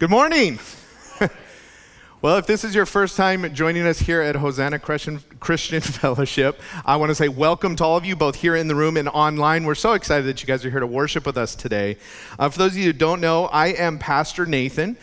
Good morning. well, if this is your first time joining us here at Hosanna Christian, Fellowship, I want to say welcome to all of you, both here in the room and online. We're so excited that you guys are here to worship with us today. Uh, for those of you who don't know, I am Pastor Nathan,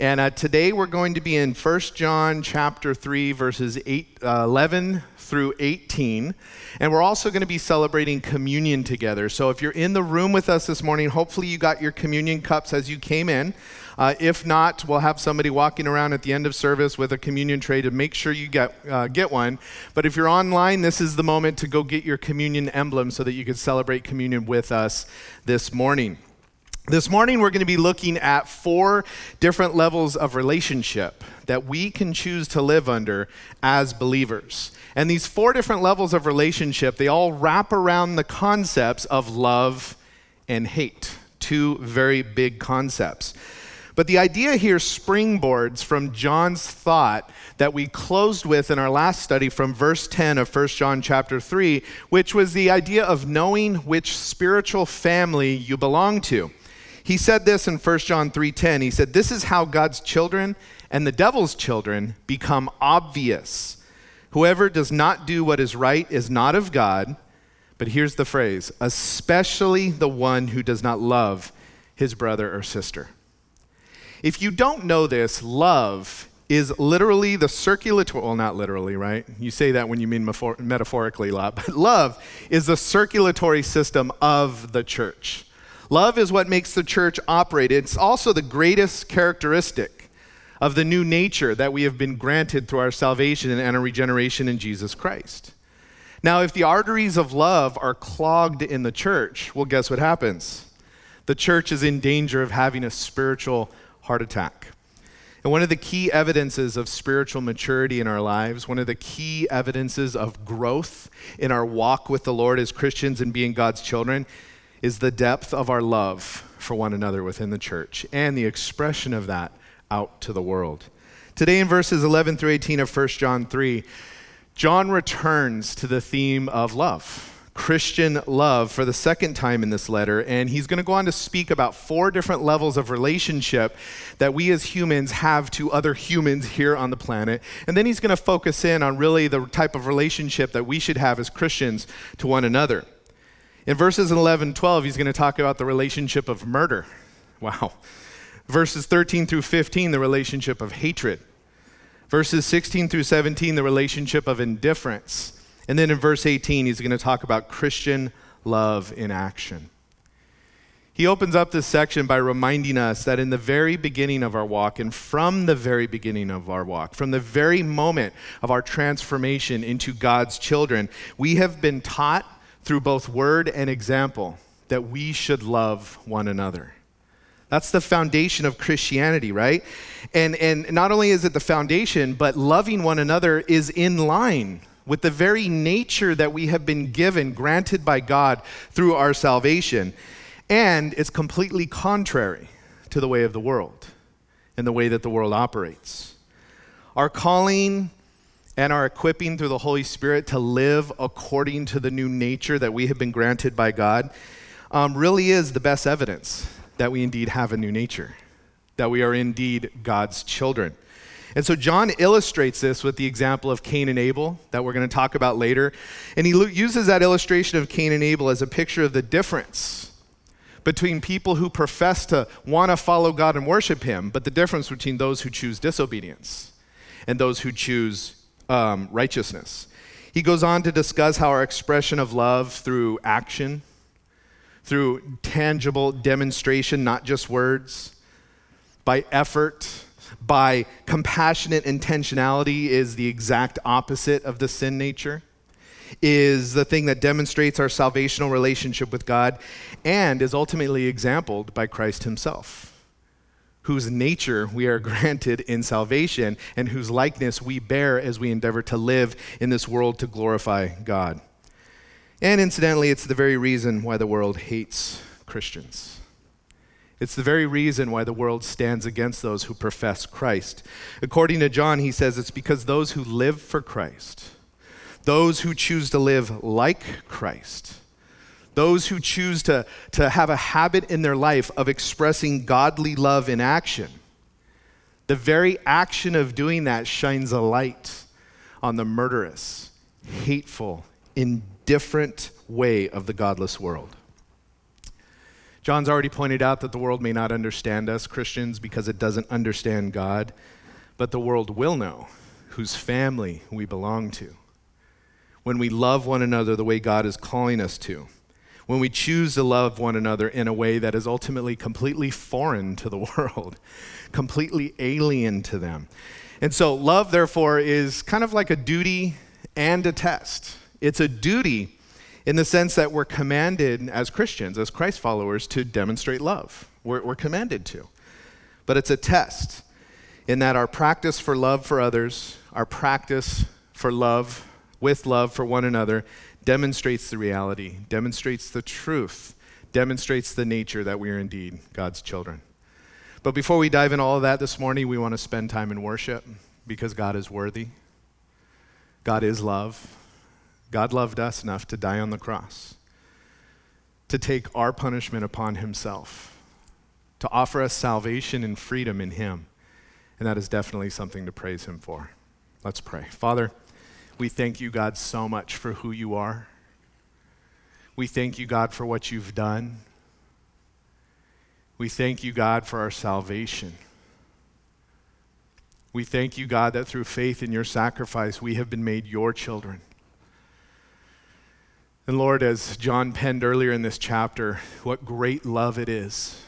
and uh, today we're going to be in 1 John chapter 3, verses 8, uh, 11 through 18. And we're also going to be celebrating communion together. So if you're in the room with us this morning, hopefully you got your communion cups as you came in. Uh, if not, we'll have somebody walking around at the end of service with a communion tray to make sure you get, uh, get one. But if you're online, this is the moment to go get your communion emblem so that you can celebrate communion with us this morning. This morning, we're going to be looking at four different levels of relationship that we can choose to live under as believers. And these four different levels of relationship, they all wrap around the concepts of love and hate, two very big concepts. But the idea here springboards from John's thought that we closed with in our last study from verse 10 of 1 John chapter 3, which was the idea of knowing which spiritual family you belong to. He said this in 1 John 3:10. He said, "This is how God's children and the devil's children become obvious. Whoever does not do what is right is not of God." But here's the phrase, especially the one who does not love his brother or sister. If you don't know this, love is literally the circulatory, well, not literally, right? You say that when you mean metaphorically a lot, but love is the circulatory system of the church. Love is what makes the church operate. It's also the greatest characteristic of the new nature that we have been granted through our salvation and our regeneration in Jesus Christ. Now, if the arteries of love are clogged in the church, well, guess what happens? The church is in danger of having a spiritual heart attack. And one of the key evidences of spiritual maturity in our lives, one of the key evidences of growth in our walk with the Lord as Christians and being God's children, is the depth of our love for one another within the church and the expression of that out to the world. Today, in verses 11 through 18 of 1 John 3, John returns to the theme of love Christian love for the second time in this letter, and he's going to go on to speak about four different levels of relationship that we as humans have to other humans here on the planet. And then he's going to focus in on really the type of relationship that we should have as Christians to one another. In verses 11 and 12, he's going to talk about the relationship of murder. Wow. Verses 13 through 15, the relationship of hatred. Verses 16 through 17, the relationship of indifference. And then in verse 18, he's going to talk about Christian love in action. He opens up this section by reminding us that in the very beginning of our walk, and from the very beginning of our walk, from the very moment of our transformation into God's children, we have been taught through both word and example that we should love one another. That's the foundation of Christianity, right? And, and not only is it the foundation, but loving one another is in line with the very nature that we have been given, granted by God through our salvation. And it's completely contrary to the way of the world and the way that the world operates. Our calling and our equipping through the Holy Spirit to live according to the new nature that we have been granted by God um, really is the best evidence that we indeed have a new nature, that we are indeed God's children. And so John illustrates this with the example of Cain and Abel that we're going to talk about later. And he uses that illustration of Cain and Abel as a picture of the difference between people who profess to want to follow God and worship Him, but the difference between those who choose disobedience and those who choose um, righteousness. He goes on to discuss how our expression of love through action, through tangible demonstration, not just words, by effort, by compassionate intentionality is the exact opposite of the sin nature, is the thing that demonstrates our salvational relationship with God, and is ultimately exampled by Christ Himself, whose nature we are granted in salvation and whose likeness we bear as we endeavor to live in this world to glorify God. And incidentally, it's the very reason why the world hates Christians. It's the very reason why the world stands against those who profess Christ. According to John, he says it's because those who live for Christ, those who choose to live like Christ, those who choose to, to have a habit in their life of expressing godly love in action, the very action of doing that shines a light on the murderous, hateful, indifferent way of the godless world. John's already pointed out that the world may not understand us, Christians, because it doesn't understand God, but the world will know whose family we belong to. When we love one another the way God is calling us to, when we choose to love one another in a way that is ultimately completely foreign to the world, completely alien to them. And so, love, therefore, is kind of like a duty and a test. It's a duty in the sense that we're commanded as Christians, as Christ followers, to demonstrate love. We're, we're commanded to. But it's a test in that our practice for love for others, our practice for love with love for one another, demonstrates the reality, demonstrates the truth, demonstrates the nature that we are indeed God's children. But before we dive into all of that this morning, we want to spend time in worship because God is worthy. God is love. God loved us enough to die on the cross, to take our punishment upon himself, to offer us salvation and freedom in him. And that is definitely something to praise him for. Let's pray. Father, we thank you, God, so much for who you are. We thank you, God, for what you've done. We thank you, God, for our salvation. We thank you, God, that through faith in your sacrifice, we have been made your children. And Lord, as John penned earlier in this chapter, what great love it is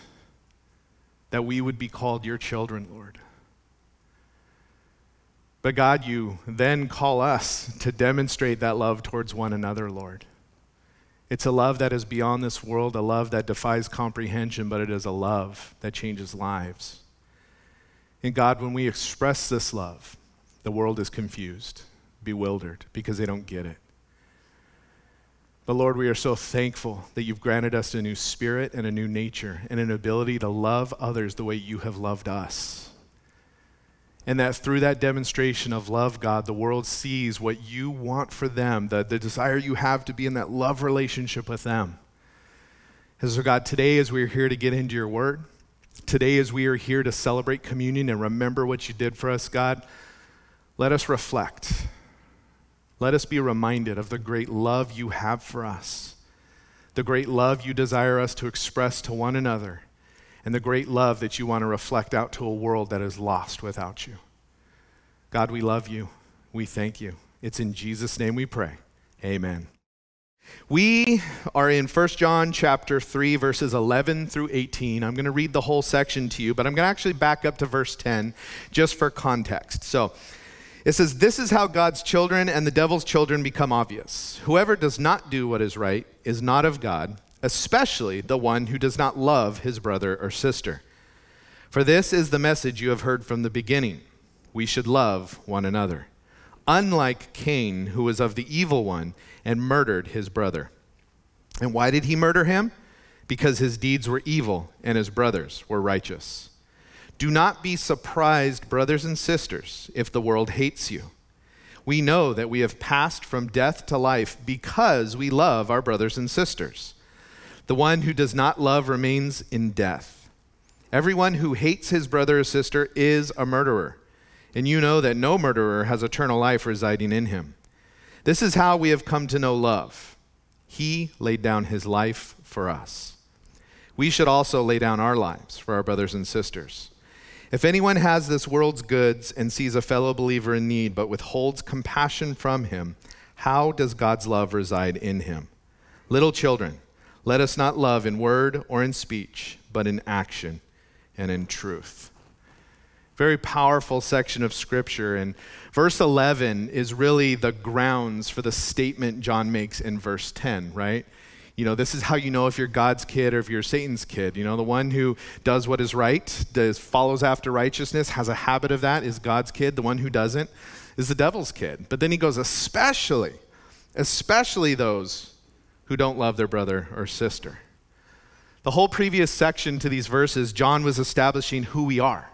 that we would be called your children, Lord. But God, you then call us to demonstrate that love towards one another, Lord. It's a love that is beyond this world, a love that defies comprehension, but it is a love that changes lives. And God, when we express this love, the world is confused, bewildered, because they don't get it. But Lord, we are so thankful that you've granted us a new spirit and a new nature and an ability to love others the way you have loved us. And that through that demonstration of love, God, the world sees what you want for them, the, the desire you have to be in that love relationship with them. And so, God, today as we are here to get into your word, today as we are here to celebrate communion and remember what you did for us, God, let us reflect let us be reminded of the great love you have for us, the great love you desire us to express to one another, and the great love that you want to reflect out to a world that is lost without you. God, we love you. We thank you. It's in Jesus' name we pray. Amen. We are in 1 John chapter 3 verses 11 through 18. I'm going to read the whole section to you, but I'm going to actually back up to verse 10 just for context. So, it says, This is how God's children and the devil's children become obvious. Whoever does not do what is right is not of God, especially the one who does not love his brother or sister. For this is the message you have heard from the beginning we should love one another. Unlike Cain, who was of the evil one and murdered his brother. And why did he murder him? Because his deeds were evil and his brothers were righteous. Do not be surprised, brothers and sisters, if the world hates you. We know that we have passed from death to life because we love our brothers and sisters. The one who does not love remains in death. Everyone who hates his brother or sister is a murderer, and you know that no murderer has eternal life residing in him. This is how we have come to know love. He laid down his life for us. We should also lay down our lives for our brothers and sisters. If anyone has this world's goods and sees a fellow believer in need but withholds compassion from him, how does God's love reside in him? Little children, let us not love in word or in speech, but in action and in truth. Very powerful section of scripture. And verse 11 is really the grounds for the statement John makes in verse 10, right? You know, this is how you know if you're God's kid or if you're Satan's kid. You know, the one who does what is right, does, follows after righteousness, has a habit of that is God's kid. The one who doesn't is the devil's kid. But then he goes, especially, especially those who don't love their brother or sister. The whole previous section to these verses, John was establishing who we are,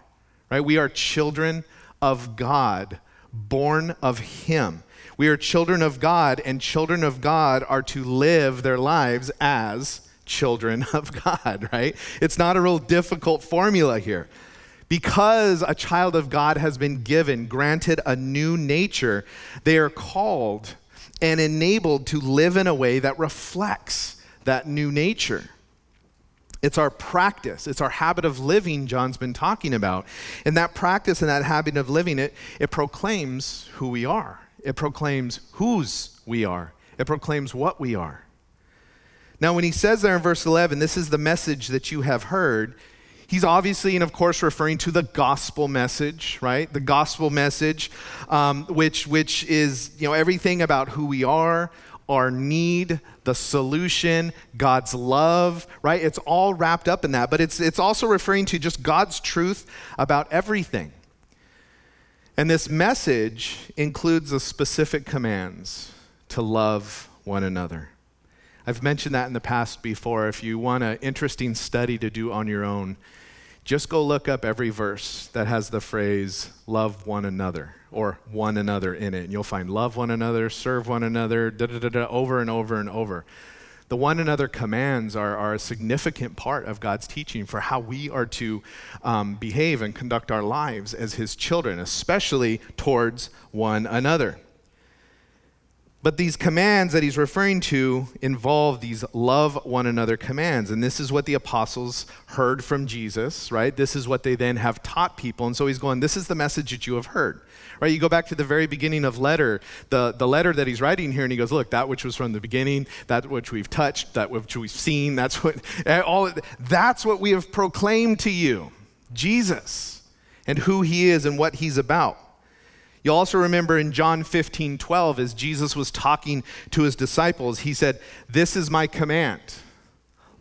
right? We are children of God, born of Him. We are children of God, and children of God are to live their lives as children of God, right? It's not a real difficult formula here. Because a child of God has been given, granted a new nature, they are called and enabled to live in a way that reflects that new nature. It's our practice. It's our habit of living, John's been talking about. And that practice and that habit of living, it, it proclaims who we are. It proclaims whose we are. It proclaims what we are. Now, when he says there in verse 11, this is the message that you have heard, he's obviously and of course referring to the gospel message right the gospel message um, which which is you know everything about who we are our need, the solution, God's love, right? It's all wrapped up in that, but it's, it's also referring to just God's truth about everything. And this message includes the specific commands to love one another. I've mentioned that in the past before. If you want an interesting study to do on your own, just go look up every verse that has the phrase, love one another or one another in it. And you'll find love one another, serve one another, da da da da, over and over and over. The one another commands are, are a significant part of God's teaching for how we are to um, behave and conduct our lives as His children, especially towards one another. But these commands that he's referring to involve these love one another commands. And this is what the apostles heard from Jesus, right? This is what they then have taught people. And so he's going, This is the message that you have heard. Right? You go back to the very beginning of letter, the, the letter that he's writing here, and he goes, Look, that which was from the beginning, that which we've touched, that which we've seen, that's what eh, all that's what we have proclaimed to you. Jesus and who he is and what he's about. You also remember in John 15, 12, as Jesus was talking to his disciples, he said, This is my command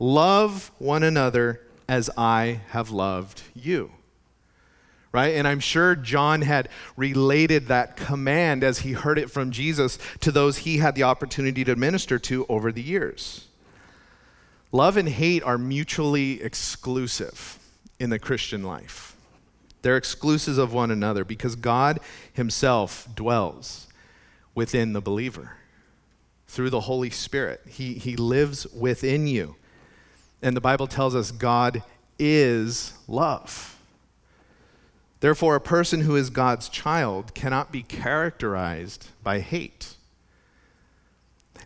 love one another as I have loved you. Right? And I'm sure John had related that command as he heard it from Jesus to those he had the opportunity to minister to over the years. Love and hate are mutually exclusive in the Christian life. They're exclusives of one another because God Himself dwells within the believer through the Holy Spirit. He, he lives within you. And the Bible tells us God is love. Therefore, a person who is God's child cannot be characterized by hate.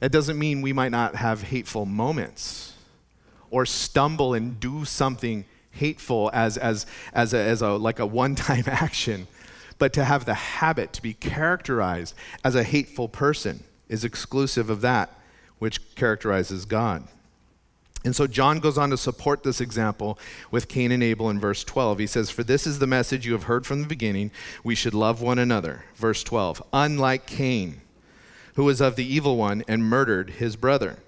It doesn't mean we might not have hateful moments or stumble and do something hateful as, as, as, a, as a, like a one time action, but to have the habit to be characterized as a hateful person is exclusive of that which characterizes God. And so John goes on to support this example with Cain and Abel in verse 12. He says, For this is the message you have heard from the beginning we should love one another. Verse 12, unlike Cain, who was of the evil one and murdered his brother.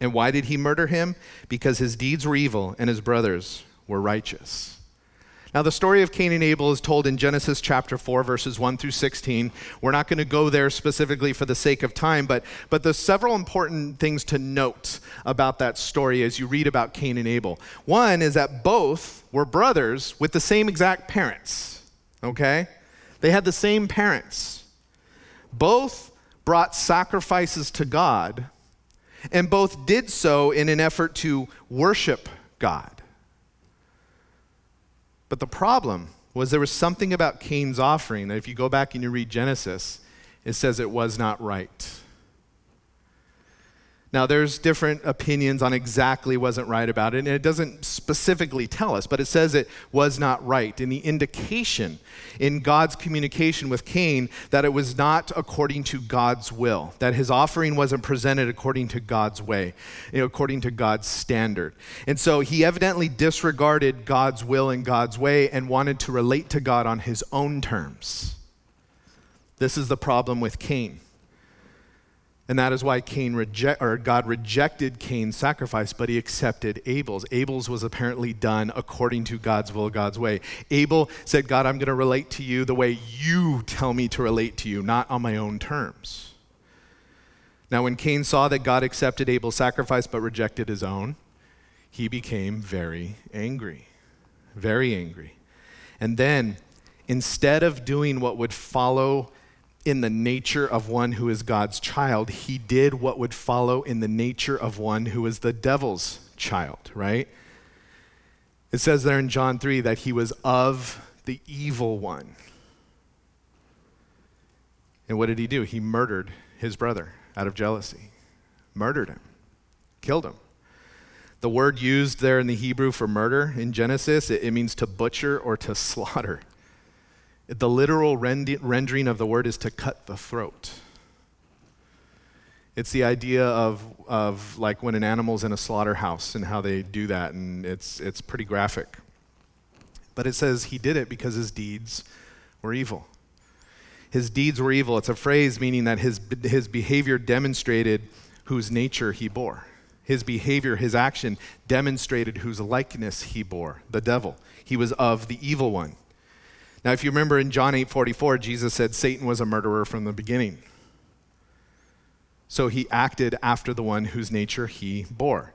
And why did he murder him? Because his deeds were evil and his brothers were righteous. Now, the story of Cain and Abel is told in Genesis chapter 4, verses 1 through 16. We're not going to go there specifically for the sake of time, but, but there's several important things to note about that story as you read about Cain and Abel. One is that both were brothers with the same exact parents, okay? They had the same parents. Both brought sacrifices to God, and both did so in an effort to worship God. But the problem was there was something about Cain's offering that if you go back and you read Genesis, it says it was not right. Now, there's different opinions on exactly wasn't right about it, and it doesn't specifically tell us, but it says it was not right. And the indication in God's communication with Cain that it was not according to God's will, that his offering wasn't presented according to God's way, you know, according to God's standard. And so he evidently disregarded God's will and God's way and wanted to relate to God on his own terms. This is the problem with Cain. And that is why Cain reject, or God rejected Cain's sacrifice, but he accepted Abel's. Abel's was apparently done according to God's will, God's way. Abel said, God, I'm going to relate to you the way you tell me to relate to you, not on my own terms. Now, when Cain saw that God accepted Abel's sacrifice but rejected his own, he became very angry. Very angry. And then, instead of doing what would follow in the nature of one who is God's child, he did what would follow in the nature of one who is the devil's child, right? It says there in John 3 that he was of the evil one. And what did he do? He murdered his brother out of jealousy, murdered him, killed him. The word used there in the Hebrew for murder in Genesis, it, it means to butcher or to slaughter. The literal rendering of the word is to cut the throat. It's the idea of, of like when an animal's in a slaughterhouse and how they do that, and it's, it's pretty graphic. But it says he did it because his deeds were evil. His deeds were evil. It's a phrase meaning that his, his behavior demonstrated whose nature he bore. His behavior, his action demonstrated whose likeness he bore, the devil. He was of the evil one. Now, if you remember in John 8 44, Jesus said Satan was a murderer from the beginning. So he acted after the one whose nature he bore.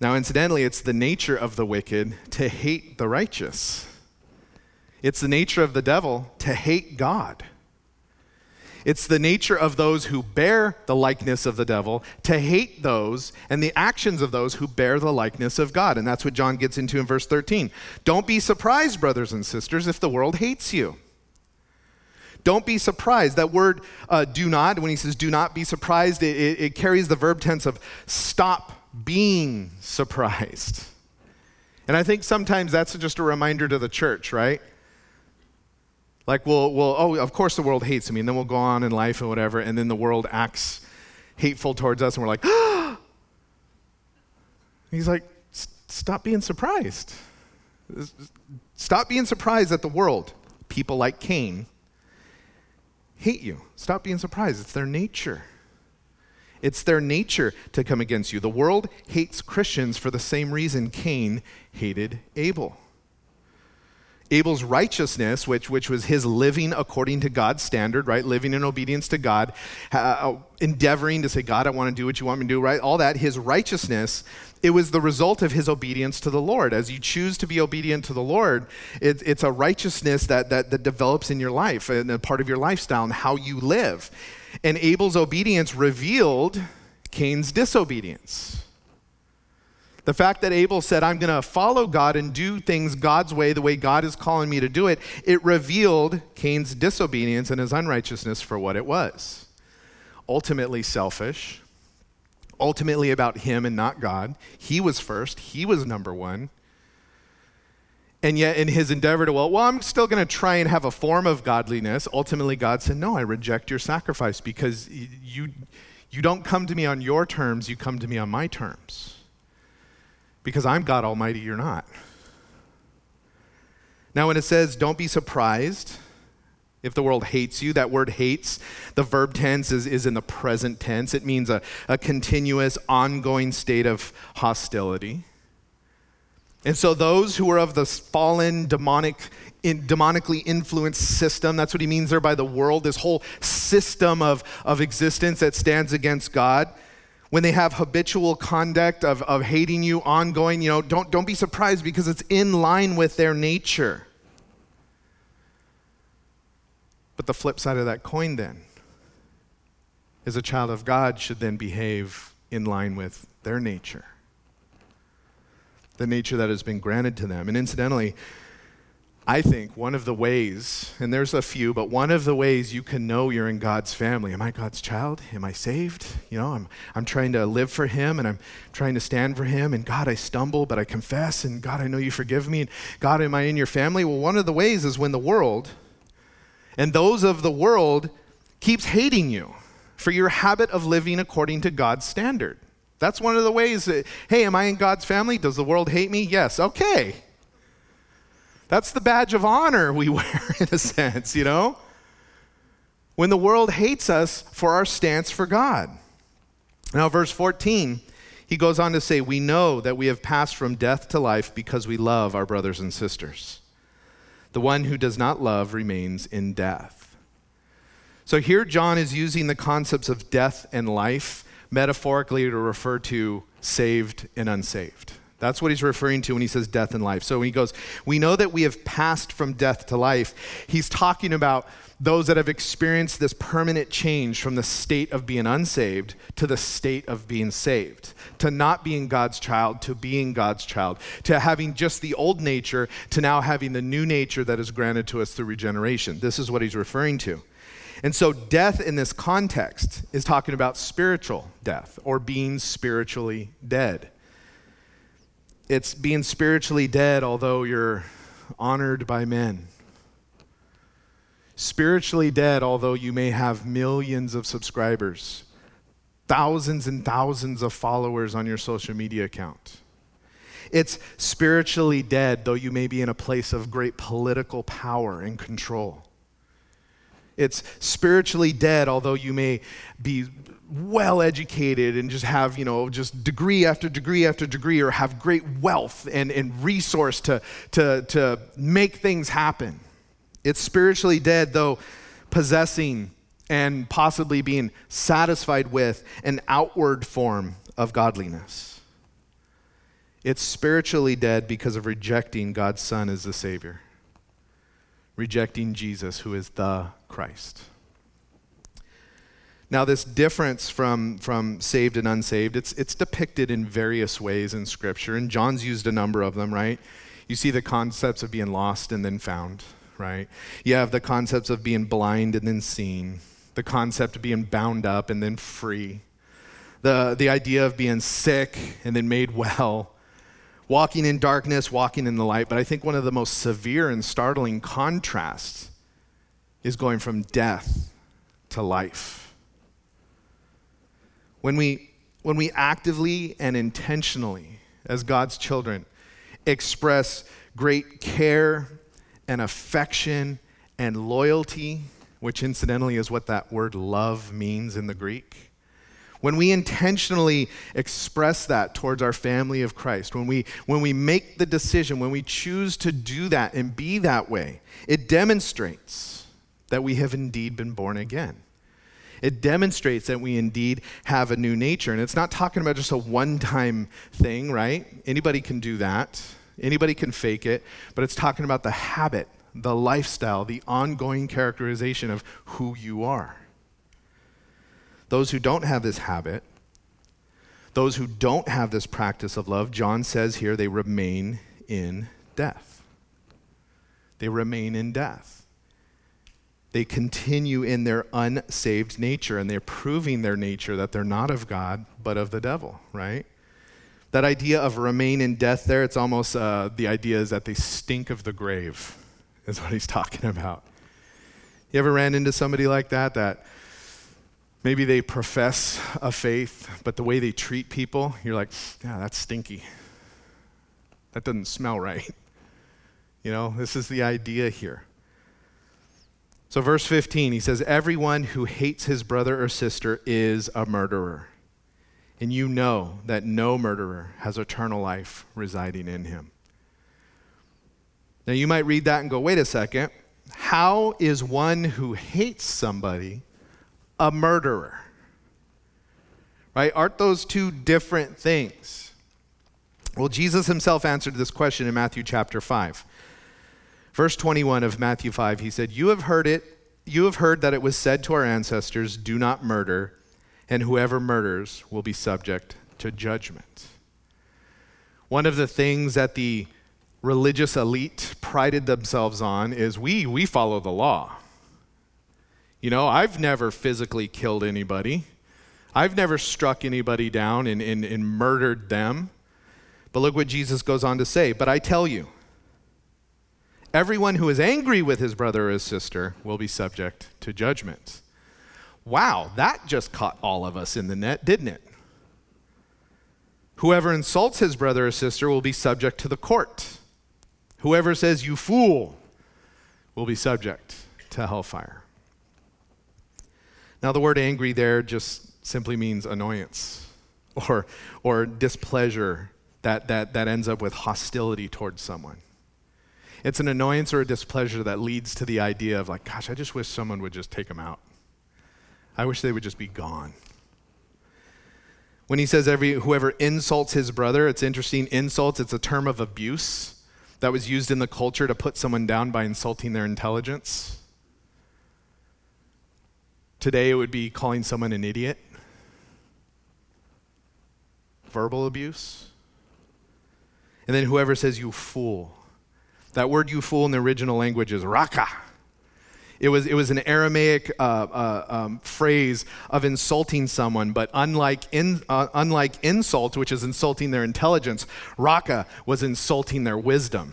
Now, incidentally, it's the nature of the wicked to hate the righteous. It's the nature of the devil to hate God. It's the nature of those who bear the likeness of the devil to hate those and the actions of those who bear the likeness of God. And that's what John gets into in verse 13. Don't be surprised, brothers and sisters, if the world hates you. Don't be surprised. That word uh, do not, when he says do not be surprised, it, it, it carries the verb tense of stop being surprised. And I think sometimes that's just a reminder to the church, right? Like, we'll, we'll, oh, of course the world hates me, and then we'll go on in life and whatever, and then the world acts hateful towards us, and we're like, ah! He's like, stop being surprised. Stop being surprised at the world, people like Cain, hate you. Stop being surprised. It's their nature. It's their nature to come against you. The world hates Christians for the same reason Cain hated Abel. Abel's righteousness, which, which was his living according to God's standard, right? Living in obedience to God, uh, endeavoring to say, God, I want to do what you want me to do, right? All that, his righteousness, it was the result of his obedience to the Lord. As you choose to be obedient to the Lord, it, it's a righteousness that, that, that develops in your life and a part of your lifestyle and how you live. And Abel's obedience revealed Cain's disobedience. The fact that Abel said, I'm going to follow God and do things God's way, the way God is calling me to do it, it revealed Cain's disobedience and his unrighteousness for what it was. Ultimately selfish, ultimately about him and not God. He was first, he was number one. And yet, in his endeavor to, well, well, I'm still going to try and have a form of godliness, ultimately, God said, No, I reject your sacrifice because you, you don't come to me on your terms, you come to me on my terms because I'm God Almighty, you're not. Now, when it says, don't be surprised if the world hates you, that word hates, the verb tense is, is in the present tense. It means a, a continuous, ongoing state of hostility. And so, those who are of the fallen, demonic, in, demonically influenced system, that's what he means there by the world, this whole system of, of existence that stands against God when they have habitual conduct of, of hating you ongoing, you know, don't, don't be surprised because it's in line with their nature. But the flip side of that coin, then, is a child of God should then behave in line with their nature, the nature that has been granted to them. And incidentally, I think one of the ways, and there's a few, but one of the ways you can know you're in God's family. Am I God's child? Am I saved? You know, I'm, I'm trying to live for Him and I'm trying to stand for Him. And God, I stumble, but I confess. And God, I know you forgive me. And God, am I in your family? Well, one of the ways is when the world and those of the world keeps hating you for your habit of living according to God's standard. That's one of the ways that, hey, am I in God's family? Does the world hate me? Yes. Okay. That's the badge of honor we wear, in a sense, you know? When the world hates us for our stance for God. Now, verse 14, he goes on to say, We know that we have passed from death to life because we love our brothers and sisters. The one who does not love remains in death. So here, John is using the concepts of death and life metaphorically to refer to saved and unsaved That's what he's referring to when he says death and life. So when he goes, we know that we have passed from death to life, he's talking about those that have experienced this permanent change from the state of being unsaved to the state of being saved, to not being God's child to being God's child, to having just the old nature to now having the new nature that is granted to us through regeneration. This is what he's referring to. And so, death in this context is talking about spiritual death or being spiritually dead. It's being spiritually dead, although you're honored by men spiritually dead, although you may have millions of subscribers, thousands and thousands of followers on your social media account. It's spiritually dead, though you may be in a place of great political power and control. It's spiritually dead, although you may be well educated and just have, you know, just degree after degree after degree, or have great wealth and, and resource to, to, to make things happen. It's spiritually dead, though possessing and possibly being satisfied with an outward form of godliness. It's spiritually dead because of rejecting God's Son as the Savior, rejecting Jesus, who is the Christ. Now, this difference from, from saved and unsaved, it's, it's depicted in various ways in Scripture, and John's used a number of them, right? You see the concepts of being lost and then found right? You have the concepts of being blind and then seen, the concept of being bound up and then free, the, the idea of being sick and then made well, walking in darkness, walking in the light. But I think one of the most severe and startling contrasts is going from death to life. When we, when we actively and intentionally, as God's children, express great care and affection and loyalty, which incidentally is what that word love means in the Greek. When we intentionally express that towards our family of Christ, when we, when we make the decision, when we choose to do that and be that way, it demonstrates that we have indeed been born again. It demonstrates that we indeed have a new nature. And it's not talking about just a one time thing, right? Anybody can do that. Anybody can fake it, but it's talking about the habit, the lifestyle, the ongoing characterization of who you are. Those who don't have this habit, those who don't have this practice of love, John says here, they remain in death. They remain in death. They continue in their unsaved nature, and they're proving their nature that they're not of God, but of the devil, right? That idea of remain in death there, it's almost uh, the idea is that they stink of the grave, is what he's talking about. You ever ran into somebody like that, that maybe they profess a faith, but the way they treat people, you're like, yeah, that's stinky. That doesn't smell right. You know, this is the idea here. So, verse 15, he says, Everyone who hates his brother or sister is a murderer and you know that no murderer has eternal life residing in him. Now, you might read that and go, wait a second. How is one who hates somebody a murderer? Right? Aren't those two different things? Well, Jesus himself answered this question in Matthew chapter 5. Verse 21 of Matthew 5, he said, You have heard it, you have heard that it was said to our ancestors, Do not murder and whoever murders will be subject to judgment. One of the things that the religious elite prided themselves on is we, we follow the law. You know, I've never physically killed anybody. I've never struck anybody down and, and, and murdered them. But look what Jesus goes on to say. But I tell you, everyone who is angry with his brother or his sister will be subject to judgment. Wow, that just caught all of us in the net, didn't it? Whoever insults his brother or sister will be subject to the court. Whoever says, you fool, will be subject to hellfire. Now, the word angry there just simply means annoyance or, or displeasure that, that, that ends up with hostility towards someone. It's an annoyance or a displeasure that leads to the idea of, like, gosh, I just wish someone would just take them out. I wish they would just be gone. When he says every whoever insults his brother, it's interesting. Insults, it's a term of abuse that was used in the culture to put someone down by insulting their intelligence. Today it would be calling someone an idiot. Verbal abuse. And then whoever says you fool. That word you fool in the original language is raka. It was, it was an Aramaic uh, uh, um, phrase of insulting someone, but unlike, in, uh, unlike insult, which is insulting their intelligence, raka was insulting their wisdom.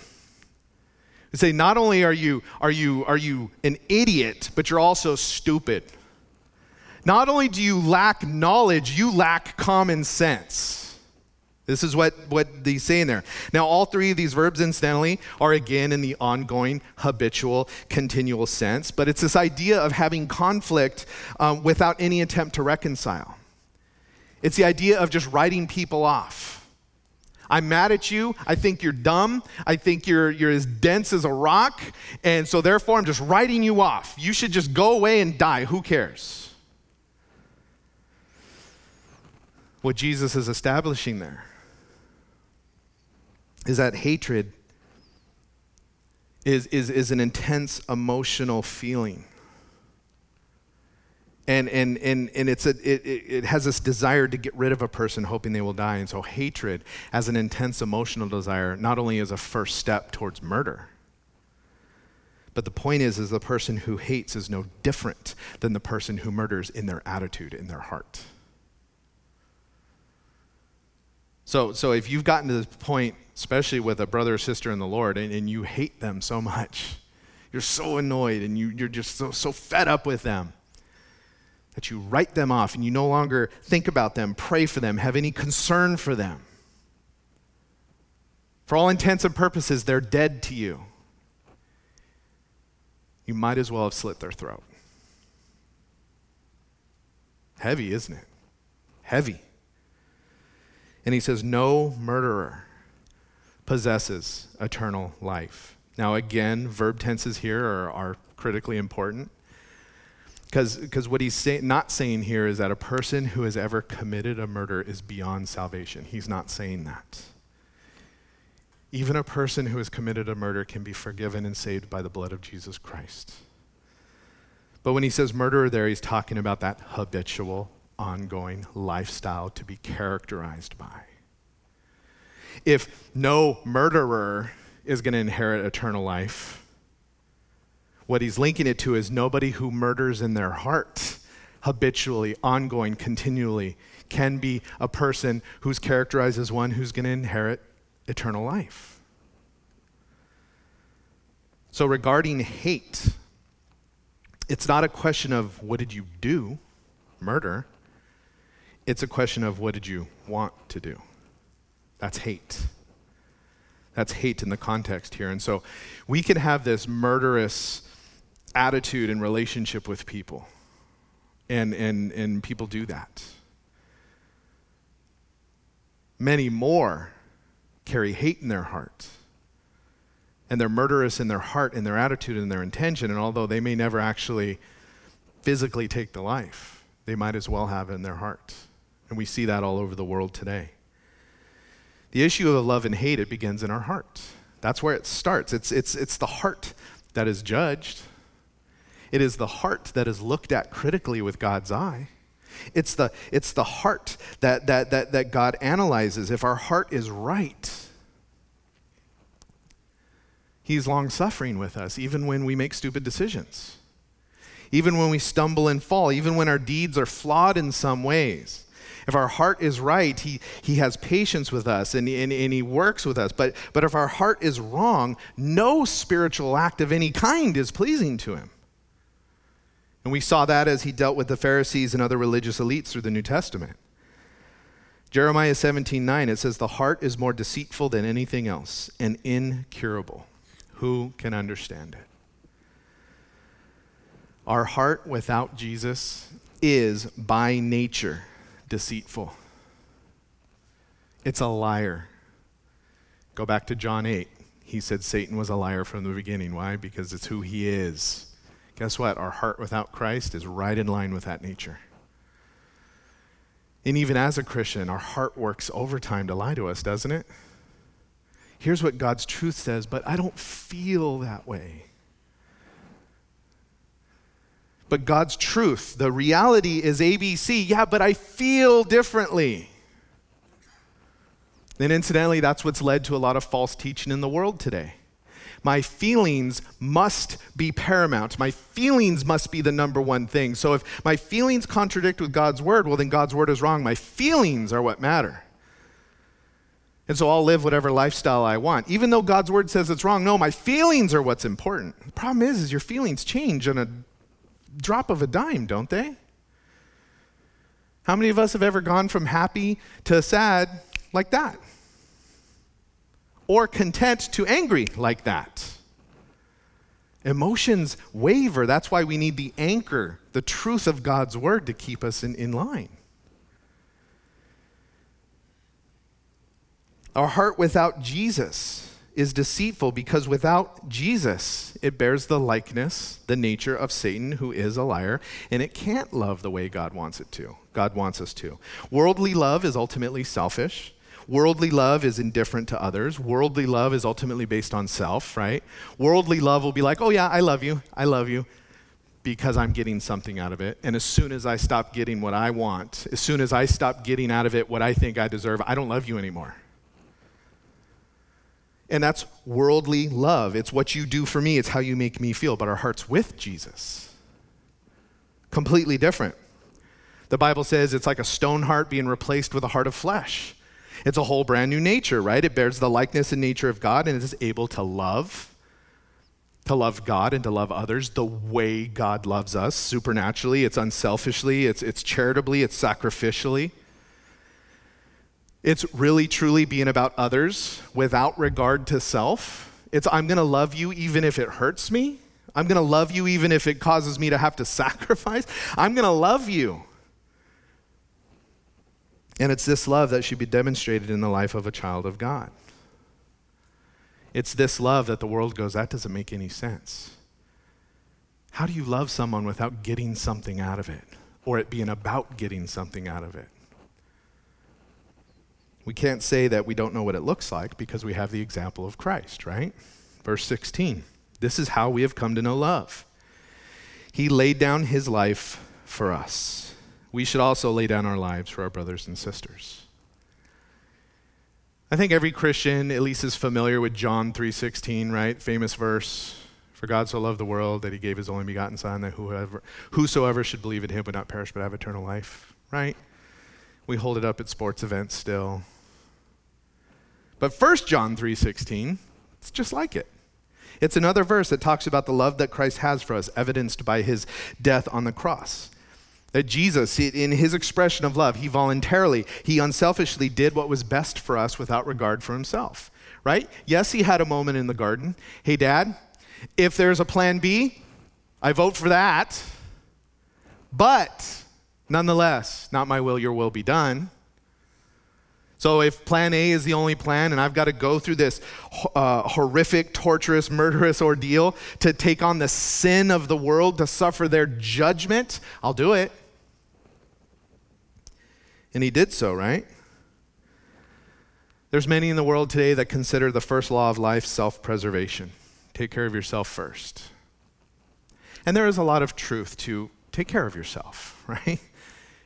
You say, not only are you, are, you, are you an idiot, but you're also stupid. Not only do you lack knowledge, you lack common sense. This is what, what he's saying there. Now, all three of these verbs, incidentally, are again in the ongoing, habitual, continual sense, but it's this idea of having conflict um, without any attempt to reconcile. It's the idea of just writing people off. I'm mad at you. I think you're dumb. I think you're, you're as dense as a rock. And so, therefore, I'm just writing you off. You should just go away and die. Who cares? What Jesus is establishing there is that hatred is, is, is an intense emotional feeling. And, and, and, and it's a, it, it has this desire to get rid of a person, hoping they will die. And so, hatred, as an intense emotional desire, not only is a first step towards murder, but the point is, is the person who hates is no different than the person who murders in their attitude, in their heart. So, so if you've gotten to this point especially with a brother or sister in the Lord, and, and you hate them so much. You're so annoyed and you, you're just so, so fed up with them that you write them off and you no longer think about them, pray for them, have any concern for them. For all intents and purposes, they're dead to you. You might as well have slit their throat. Heavy, isn't it? Heavy. And he says, No murderer possesses eternal life. Now, again, verb tenses here are, are critically important because what he's say, not saying here is that a person who has ever committed a murder is beyond salvation. He's not saying that. Even a person who has committed a murder can be forgiven and saved by the blood of Jesus Christ. But when he says murderer there, he's talking about that habitual, ongoing lifestyle to be characterized by if no murderer is going to inherit eternal life, what he's linking it to is nobody who murders in their heart habitually, ongoing, continually, can be a person who's characterized as one who's going to inherit eternal life. So, regarding hate, it's not a question of what did you do, murder. It's a question of what did you want to do. That's hate. That's hate in the context here. And so we can have this murderous attitude and relationship with people. And, and, and people do that. Many more carry hate in their heart. And they're murderous in their heart, in their attitude, and their intention. And although they may never actually physically take the life, they might as well have it in their heart. And we see that all over the world today. The issue of love and hate, it begins in our heart. That's where it starts. It's, it's, it's the heart that is judged, it is the heart that is looked at critically with God's eye. It's the, it's the heart that, that, that, that God analyzes. If our heart is right, He's long suffering with us, even when we make stupid decisions, even when we stumble and fall, even when our deeds are flawed in some ways. If our heart is right, he, he has patience with us and, and, and he works with us. But, but if our heart is wrong, no spiritual act of any kind is pleasing to him. And we saw that as he dealt with the Pharisees and other religious elites through the New Testament. Jeremiah 17 9, it says, The heart is more deceitful than anything else and incurable. Who can understand it? Our heart without Jesus is by nature deceitful. It's a liar. Go back to John 8. He said Satan was a liar from the beginning. Why? Because it's who he is. Guess what? Our heart without Christ is right in line with that nature. And even as a Christian, our heart works overtime to lie to us, doesn't it? Here's what God's truth says, but I don't feel that way. But God's truth, the reality is ABC. Yeah, but I feel differently. And incidentally, that's what's led to a lot of false teaching in the world today. My feelings must be paramount. My feelings must be the number one thing. So if my feelings contradict with God's word, well, then God's word is wrong. My feelings are what matter. And so I'll live whatever lifestyle I want. Even though God's word says it's wrong, no, my feelings are what's important. The problem is, is your feelings change in a drop of a dime, don't they? How many of us have ever gone from happy to sad like that? Or content to angry like that? Emotions waver. That's why we need the anchor, the truth of God's word to keep us in, in line. Our heart without Jesus is deceitful because without Jesus, it bears the likeness, the nature of Satan, who is a liar, and it can't love the way God wants it to. God wants us to. Worldly love is ultimately selfish. Worldly love is indifferent to others. Worldly love is ultimately based on self, right? Worldly love will be like, oh, yeah, I love you. I love you because I'm getting something out of it. And as soon as I stop getting what I want, as soon as I stop getting out of it what I think I deserve, I don't love you anymore. And that's worldly love. It's what you do for me, it's how you make me feel. But our heart's with Jesus. Completely different. The Bible says it's like a stone heart being replaced with a heart of flesh. It's a whole brand new nature, right? It bears the likeness and nature of God and is able to love, to love God and to love others the way God loves us supernaturally. It's unselfishly, it's, it's charitably, it's sacrificially. It's really truly being about others without regard to self. It's I'm going to love you even if it hurts me. I'm going to love you even if it causes me to have to sacrifice. I'm going to love you. And it's this love that should be demonstrated in the life of a child of God. It's this love that the world goes, that doesn't make any sense. How do you love someone without getting something out of it or it being about getting something out of it? We can't say that we don't know what it looks like because we have the example of Christ, right? Verse 16. This is how we have come to know love. He laid down his life for us. We should also lay down our lives for our brothers and sisters. I think every Christian at least is familiar with John 3:16, right? Famous verse. For God so loved the world that he gave his only begotten son that whoever whosoever should believe in him would not perish but have eternal life, right? We hold it up at sports events still. But 1 John 3:16, it's just like it. It's another verse that talks about the love that Christ has for us, evidenced by his death on the cross. That Jesus, in his expression of love, he voluntarily, he unselfishly did what was best for us without regard for himself, right? Yes, he had a moment in the garden. Hey, Dad, if there's a plan B, I vote for that. But nonetheless, not my will, your will be done. So, if plan A is the only plan and I've got to go through this uh, horrific, torturous, murderous ordeal to take on the sin of the world, to suffer their judgment, I'll do it. And he did so, right? There's many in the world today that consider the first law of life self preservation. Take care of yourself first. And there is a lot of truth to take care of yourself, right?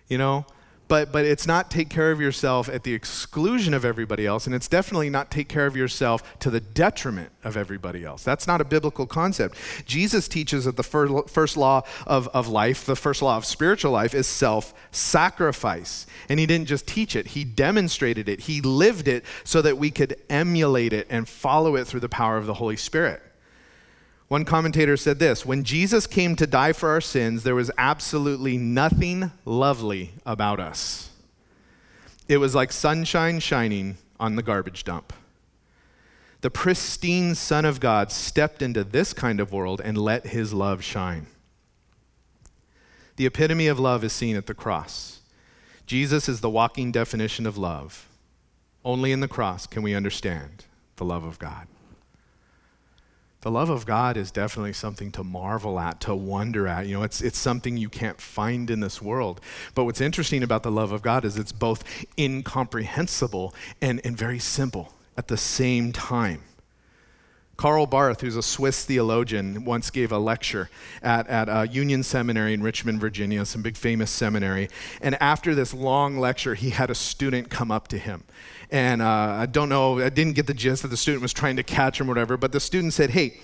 You know, but, but it's not take care of yourself at the exclusion of everybody else, and it's definitely not take care of yourself to the detriment of everybody else. That's not a biblical concept. Jesus teaches that the fir- first law of, of life, the first law of spiritual life, is self sacrifice. And he didn't just teach it, he demonstrated it, he lived it so that we could emulate it and follow it through the power of the Holy Spirit. One commentator said this When Jesus came to die for our sins, there was absolutely nothing lovely about us. It was like sunshine shining on the garbage dump. The pristine Son of God stepped into this kind of world and let his love shine. The epitome of love is seen at the cross. Jesus is the walking definition of love. Only in the cross can we understand the love of God. The love of God is definitely something to marvel at, to wonder at. You know, it's, it's something you can't find in this world. But what's interesting about the love of God is it's both incomprehensible and, and very simple at the same time. Karl Barth, who's a Swiss theologian, once gave a lecture at, at a Union Seminary in Richmond, Virginia, some big famous seminary. And after this long lecture, he had a student come up to him. And uh, I don't know, I didn't get the gist that the student was trying to catch him or whatever, but the student said, Hey,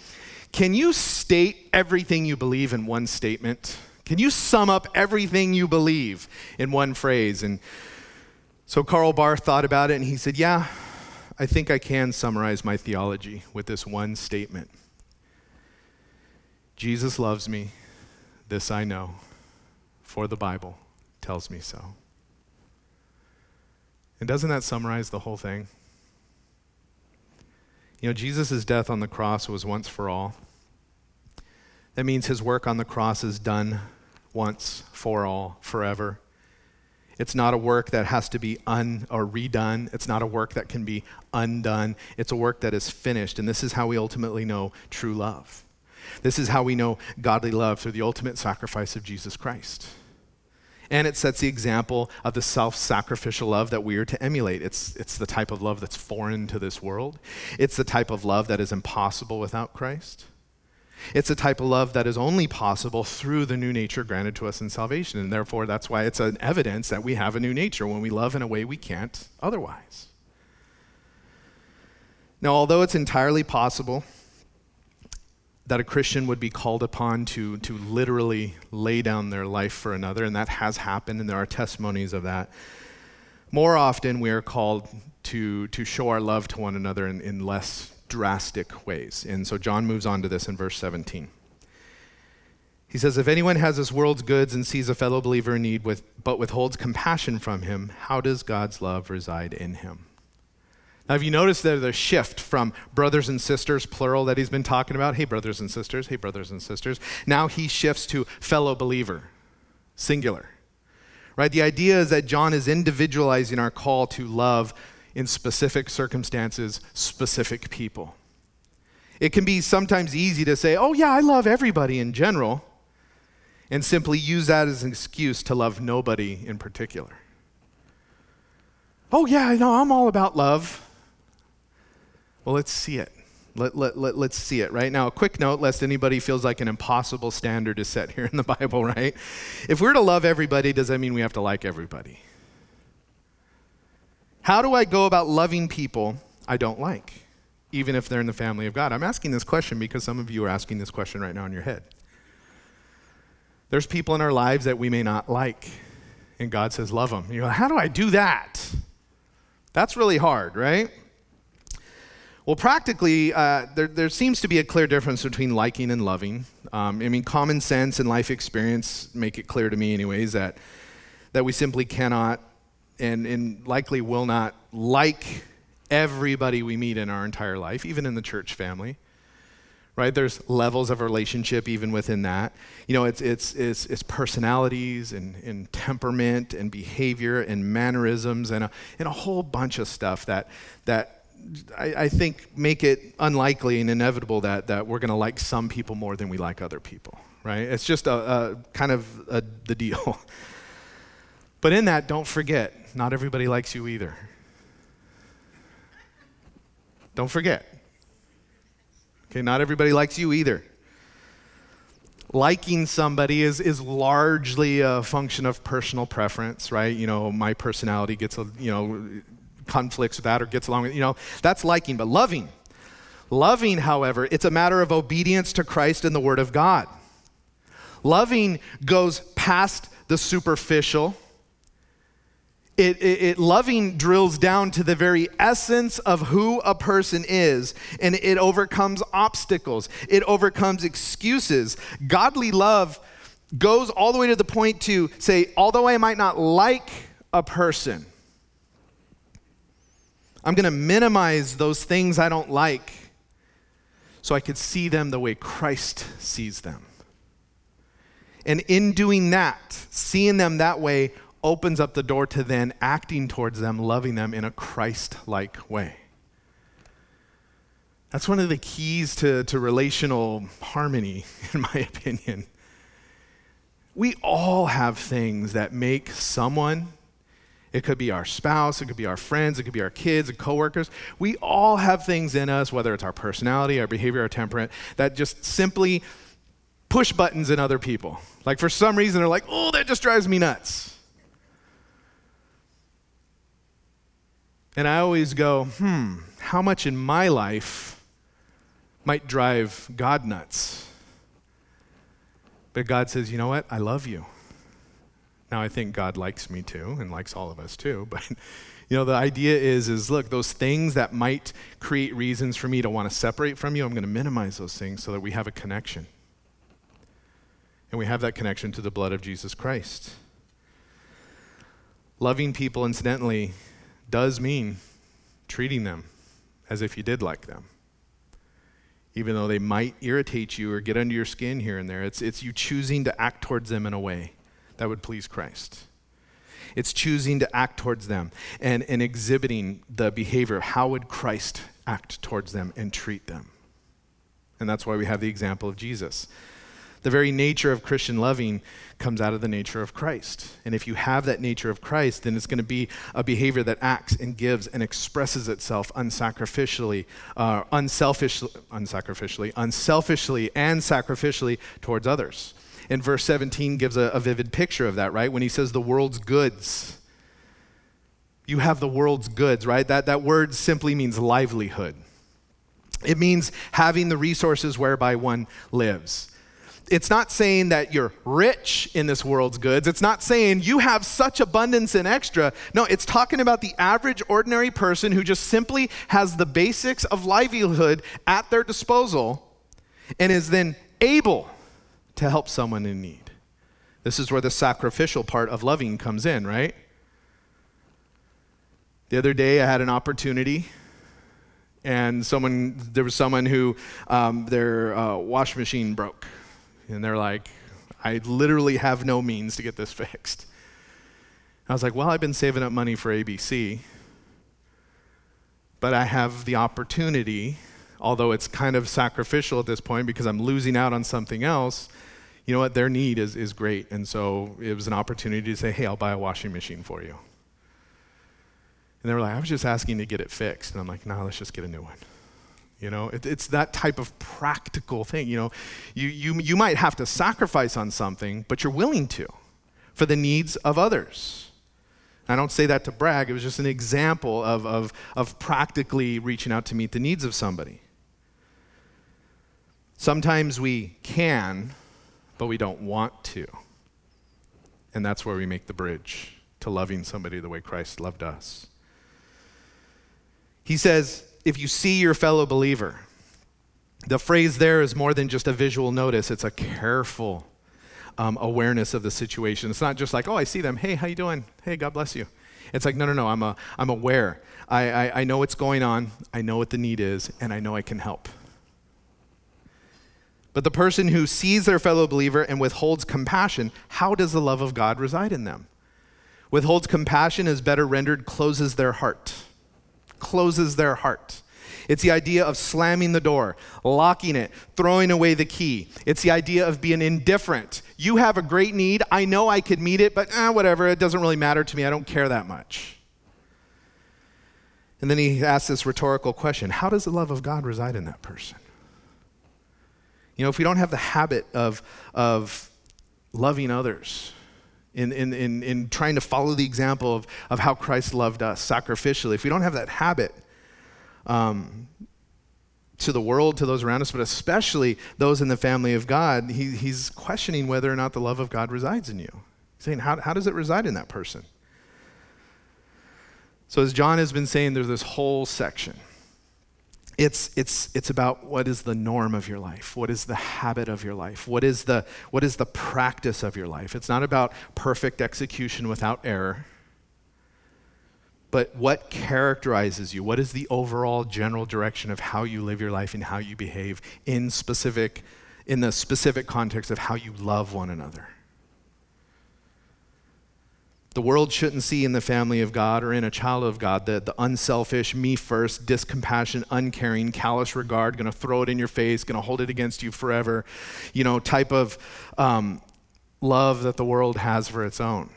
can you state everything you believe in one statement? Can you sum up everything you believe in one phrase? And so Karl Barth thought about it and he said, Yeah, I think I can summarize my theology with this one statement Jesus loves me, this I know, for the Bible tells me so. And doesn't that summarize the whole thing? You know, Jesus' death on the cross was once for all. That means his work on the cross is done once for all, forever. It's not a work that has to be un or redone. It's not a work that can be undone. It's a work that is finished. And this is how we ultimately know true love. This is how we know godly love through the ultimate sacrifice of Jesus Christ. And it sets the example of the self sacrificial love that we are to emulate. It's, it's the type of love that's foreign to this world, it's the type of love that is impossible without Christ. It's a type of love that is only possible through the new nature granted to us in salvation. And therefore, that's why it's an evidence that we have a new nature when we love in a way we can't otherwise. Now, although it's entirely possible that a Christian would be called upon to, to literally lay down their life for another, and that has happened, and there are testimonies of that, more often we are called to, to show our love to one another in, in less drastic ways. And so John moves on to this in verse 17. He says, If anyone has this world's goods and sees a fellow believer in need, with, but withholds compassion from him, how does God's love reside in him? Now, have you noticed there's a shift from brothers and sisters, plural, that he's been talking about? Hey, brothers and sisters. Hey, brothers and sisters. Now he shifts to fellow believer, singular. Right? The idea is that John is individualizing our call to love in specific circumstances, specific people. It can be sometimes easy to say, oh, yeah, I love everybody in general, and simply use that as an excuse to love nobody in particular. Oh, yeah, I know, I'm all about love. Well, let's see it. Let, let, let, let's see it, right? Now, a quick note, lest anybody feels like an impossible standard is set here in the Bible, right? If we're to love everybody, does that mean we have to like everybody? How do I go about loving people I don't like, even if they're in the family of God? I'm asking this question because some of you are asking this question right now in your head. There's people in our lives that we may not like, and God says, Love them. You're like, How do I do that? That's really hard, right? Well, practically, uh, there, there, seems to be a clear difference between liking and loving. Um, I mean, common sense and life experience make it clear to me, anyways, that, that we simply cannot and, and likely will not like everybody we meet in our entire life, even in the church family. Right? There's levels of relationship even within that. You know, it's, it's, it's, it's personalities and, and temperament and behavior and mannerisms and a, and a whole bunch of stuff that, that I, I think make it unlikely and inevitable that, that we're going to like some people more than we like other people. Right? It's just a, a kind of a, the deal. But in that, don't forget, not everybody likes you either. Don't forget. Okay, not everybody likes you either. Liking somebody is, is largely a function of personal preference, right? You know, my personality gets, a, you know, conflicts with that or gets along with, you know, that's liking. But loving, loving, however, it's a matter of obedience to Christ and the Word of God. Loving goes past the superficial it, it, it, loving drills down to the very essence of who a person is, and it overcomes obstacles, it overcomes excuses. Godly love goes all the way to the point to say, although I might not like a person, I'm going to minimize those things I don't like so I could see them the way Christ sees them. And in doing that, seeing them that way, opens up the door to then acting towards them, loving them in a Christ like way. That's one of the keys to, to relational harmony, in my opinion. We all have things that make someone, it could be our spouse, it could be our friends, it could be our kids and coworkers. We all have things in us, whether it's our personality, our behavior, our temperament, that just simply push buttons in other people. Like for some reason, they're like, oh, that just drives me nuts. And I always go, hmm, how much in my life might drive God nuts? But God says, you know what? I love you. Now I think God likes me too and likes all of us too, but you know the idea is is look, those things that might create reasons for me to want to separate from you, I'm going to minimize those things so that we have a connection. And we have that connection to the blood of Jesus Christ. Loving people incidentally does mean treating them as if you did like them. Even though they might irritate you or get under your skin here and there, it's, it's you choosing to act towards them in a way that would please Christ. It's choosing to act towards them and, and exhibiting the behavior. How would Christ act towards them and treat them? And that's why we have the example of Jesus. The very nature of Christian loving comes out of the nature of Christ. And if you have that nature of Christ, then it's going to be a behavior that acts and gives and expresses itself unsacrificially, uh, unselfishly, unsacrificially, unselfishly, and sacrificially towards others. And verse 17 gives a, a vivid picture of that, right? When he says the world's goods. You have the world's goods, right? That, that word simply means livelihood. It means having the resources whereby one lives it's not saying that you're rich in this world's goods. It's not saying you have such abundance and extra. No, it's talking about the average, ordinary person who just simply has the basics of livelihood at their disposal and is then able to help someone in need. This is where the sacrificial part of loving comes in, right? The other day, I had an opportunity and someone there was someone who um, their uh, wash machine broke and they're like, I literally have no means to get this fixed. I was like, well, I've been saving up money for ABC, but I have the opportunity, although it's kind of sacrificial at this point because I'm losing out on something else. You know what? Their need is, is great. And so it was an opportunity to say, hey, I'll buy a washing machine for you. And they were like, I was just asking to get it fixed. And I'm like, no, nah, let's just get a new one. You know, it, it's that type of practical thing. You know, you, you, you might have to sacrifice on something, but you're willing to for the needs of others. I don't say that to brag, it was just an example of, of, of practically reaching out to meet the needs of somebody. Sometimes we can, but we don't want to. And that's where we make the bridge to loving somebody the way Christ loved us. He says, if you see your fellow believer, the phrase there is more than just a visual notice, it's a careful um, awareness of the situation. It's not just like, oh, I see them. Hey, how you doing? Hey, God bless you. It's like, no, no, no, I'm, a, I'm aware. I, I, I know what's going on. I know what the need is, and I know I can help. But the person who sees their fellow believer and withholds compassion, how does the love of God reside in them? Withholds compassion is better rendered closes their heart closes their heart. It's the idea of slamming the door, locking it, throwing away the key. It's the idea of being indifferent. You have a great need. I know I could meet it, but eh, whatever. It doesn't really matter to me. I don't care that much. And then he asks this rhetorical question How does the love of God reside in that person? You know, if we don't have the habit of, of loving others, in, in, in, in trying to follow the example of, of how Christ loved us sacrificially, if we don't have that habit um, to the world, to those around us, but especially those in the family of God, he, he's questioning whether or not the love of God resides in you. He's saying, how, how does it reside in that person? So, as John has been saying, there's this whole section it's, it's, it's about what is the norm of your life? What is the habit of your life? What is, the, what is the practice of your life? It's not about perfect execution without error but what characterizes you? What is the overall general direction of how you live your life and how you behave in specific in the specific context of how you love one another The world shouldn't see in the family of God or in a child of God the, the unselfish, me first, discompassionate, uncaring, callous regard, to throw it in your face, to hold it against you forever, you know, type of um, love that the world has for its own.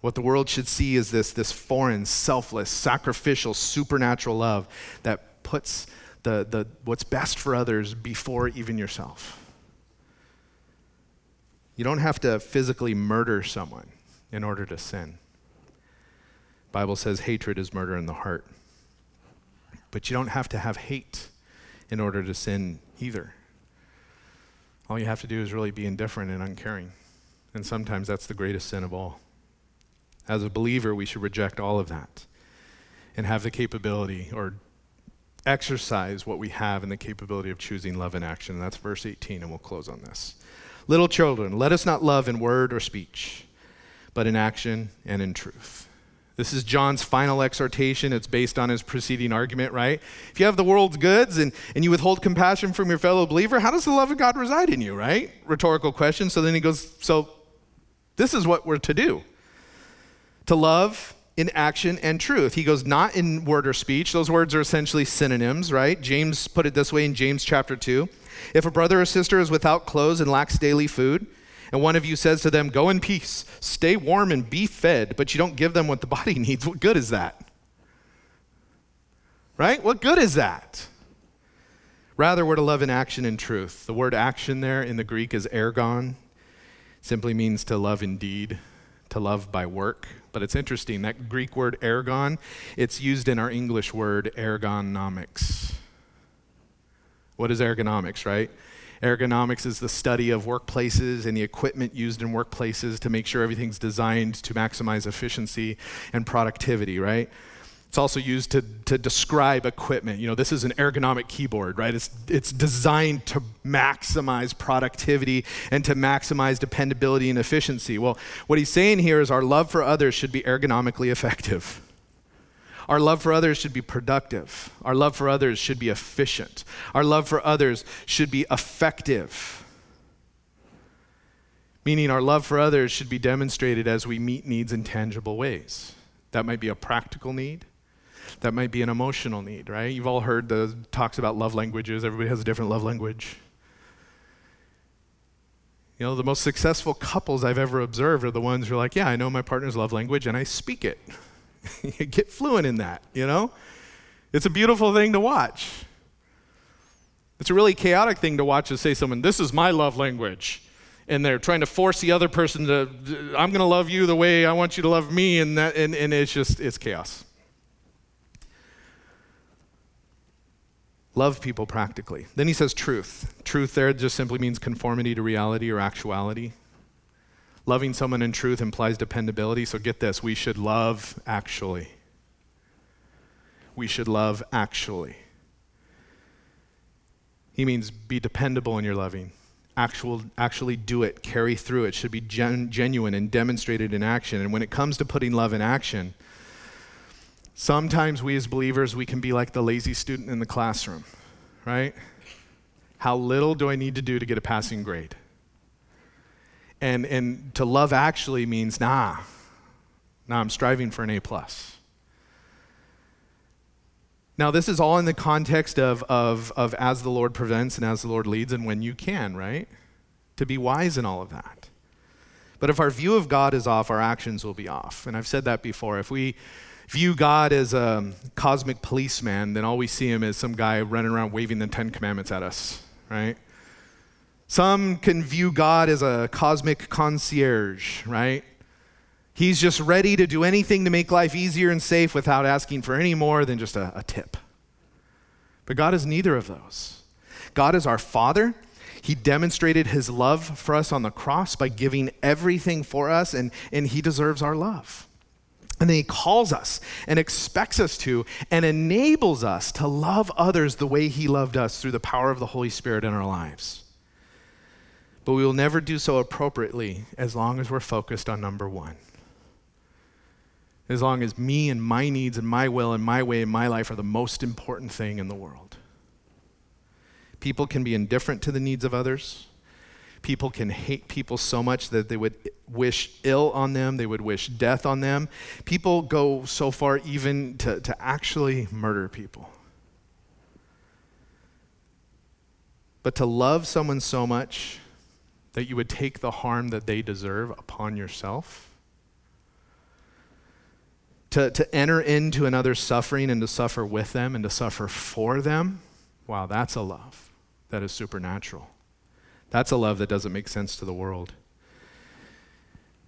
What the world should see is this, this foreign, selfless, sacrificial, supernatural love that puts the, the, what's best for others before even yourself. You don't have to physically murder someone in order to sin. Bible says hatred is murder in the heart. But you don't have to have hate in order to sin either. All you have to do is really be indifferent and uncaring. And sometimes that's the greatest sin of all. As a believer, we should reject all of that and have the capability or exercise what we have in the capability of choosing love in action. And that's verse 18, and we'll close on this. Little children, let us not love in word or speech but in action and in truth. This is John's final exhortation. It's based on his preceding argument, right? If you have the world's goods and, and you withhold compassion from your fellow believer, how does the love of God reside in you, right? Rhetorical question. So then he goes, So this is what we're to do to love in action and truth. He goes, Not in word or speech. Those words are essentially synonyms, right? James put it this way in James chapter 2. If a brother or sister is without clothes and lacks daily food, and one of you says to them, Go in peace, stay warm, and be fed, but you don't give them what the body needs, what good is that? Right? What good is that? Rather, we're to love in action and truth. The word action there in the Greek is ergon, simply means to love in deed, to love by work. But it's interesting, that Greek word ergon, it's used in our English word ergonomics. What is ergonomics, right? Ergonomics is the study of workplaces and the equipment used in workplaces to make sure everything's designed to maximize efficiency and productivity, right? It's also used to, to describe equipment. You know, this is an ergonomic keyboard, right? It's, it's designed to maximize productivity and to maximize dependability and efficiency. Well, what he's saying here is our love for others should be ergonomically effective. Our love for others should be productive. Our love for others should be efficient. Our love for others should be effective. Meaning, our love for others should be demonstrated as we meet needs in tangible ways. That might be a practical need. That might be an emotional need, right? You've all heard the talks about love languages. Everybody has a different love language. You know, the most successful couples I've ever observed are the ones who are like, yeah, I know my partner's love language and I speak it. Get fluent in that, you know? It's a beautiful thing to watch. It's a really chaotic thing to watch to say someone, this is my love language. And they're trying to force the other person to, I'm going to love you the way I want you to love me. And, that, and, and it's just, it's chaos. Love people practically. Then he says truth. Truth there just simply means conformity to reality or actuality. Loving someone in truth implies dependability. So get this we should love actually. We should love actually. He means be dependable in your loving. Actual, actually do it, carry through it. Should be gen- genuine and demonstrated in action. And when it comes to putting love in action, sometimes we as believers, we can be like the lazy student in the classroom, right? How little do I need to do to get a passing grade? And, and to love actually means, nah, nah, I'm striving for an A. plus. Now, this is all in the context of, of, of as the Lord prevents and as the Lord leads and when you can, right? To be wise in all of that. But if our view of God is off, our actions will be off. And I've said that before. If we view God as a cosmic policeman, then all we see him is some guy running around waving the Ten Commandments at us, right? Some can view God as a cosmic concierge, right? He's just ready to do anything to make life easier and safe without asking for any more than just a, a tip. But God is neither of those. God is our Father. He demonstrated his love for us on the cross by giving everything for us, and, and he deserves our love. And then he calls us and expects us to and enables us to love others the way he loved us through the power of the Holy Spirit in our lives. But we will never do so appropriately as long as we're focused on number one. As long as me and my needs and my will and my way and my life are the most important thing in the world. People can be indifferent to the needs of others. People can hate people so much that they would wish ill on them, they would wish death on them. People go so far even to, to actually murder people. But to love someone so much that you would take the harm that they deserve upon yourself, to, to enter into another's suffering and to suffer with them and to suffer for them, wow, that's a love that is supernatural. That's a love that doesn't make sense to the world.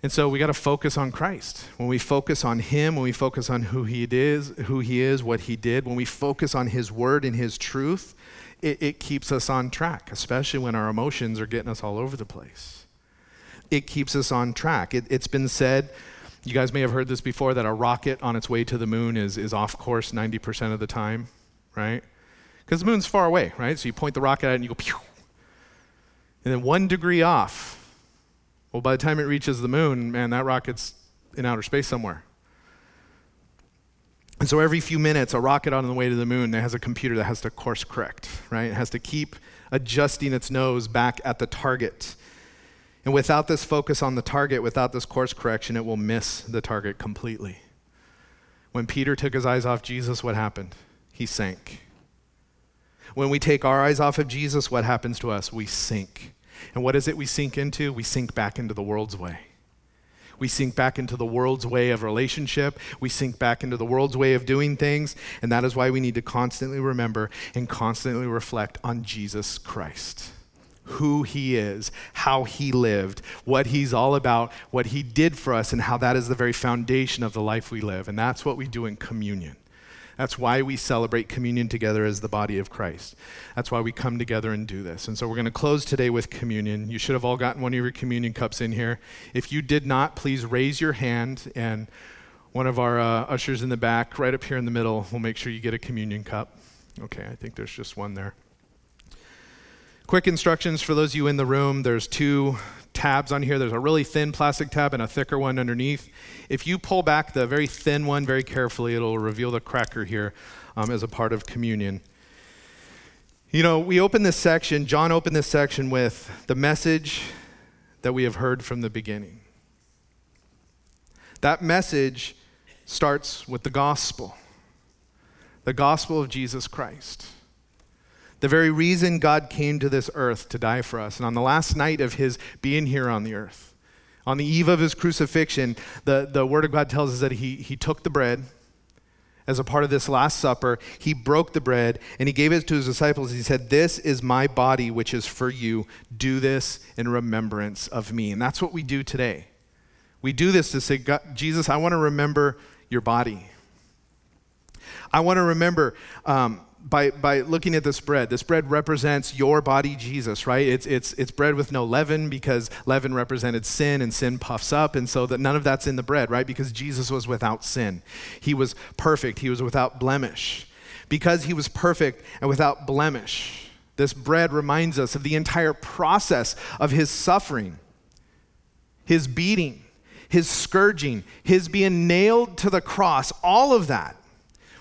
And so we got to focus on Christ. When we focus on him, when we focus on who he is, who he is, what he did, when we focus on his word and his truth, it, it keeps us on track, especially when our emotions are getting us all over the place. It keeps us on track. It, it's been said, you guys may have heard this before, that a rocket on its way to the moon is, is off course 90% of the time, right? Because the moon's far away, right? So you point the rocket at it and you go, pew, and then one degree off. Well, by the time it reaches the moon, man, that rocket's in outer space somewhere. And so every few minutes, a rocket on the way to the moon has a computer that has to course correct, right? It has to keep adjusting its nose back at the target. And without this focus on the target, without this course correction, it will miss the target completely. When Peter took his eyes off Jesus, what happened? He sank. When we take our eyes off of Jesus, what happens to us? We sink. And what is it we sink into? We sink back into the world's way. We sink back into the world's way of relationship. We sink back into the world's way of doing things. And that is why we need to constantly remember and constantly reflect on Jesus Christ who he is, how he lived, what he's all about, what he did for us, and how that is the very foundation of the life we live. And that's what we do in communion. That's why we celebrate communion together as the body of Christ. That's why we come together and do this. And so we're going to close today with communion. You should have all gotten one of your communion cups in here. If you did not, please raise your hand, and one of our uh, ushers in the back, right up here in the middle, will make sure you get a communion cup. Okay, I think there's just one there. Quick instructions for those of you in the room there's two tabs on here. There's a really thin plastic tab and a thicker one underneath. If you pull back the very thin one very carefully, it'll reveal the cracker here um, as a part of communion. You know, we open this section, John opened this section with the message that we have heard from the beginning. That message starts with the gospel, the gospel of Jesus Christ. The very reason God came to this earth to die for us. And on the last night of his being here on the earth, on the eve of his crucifixion, the, the Word of God tells us that he, he took the bread as a part of this Last Supper. He broke the bread and he gave it to his disciples. He said, This is my body, which is for you. Do this in remembrance of me. And that's what we do today. We do this to say, Jesus, I want to remember your body. I want to remember um, by, by looking at this bread. This bread represents your body, Jesus, right? It's, it's, it's bread with no leaven because leaven represented sin and sin puffs up. And so that none of that's in the bread, right? Because Jesus was without sin. He was perfect. He was without blemish. Because he was perfect and without blemish, this bread reminds us of the entire process of his suffering, his beating, his scourging, his being nailed to the cross, all of that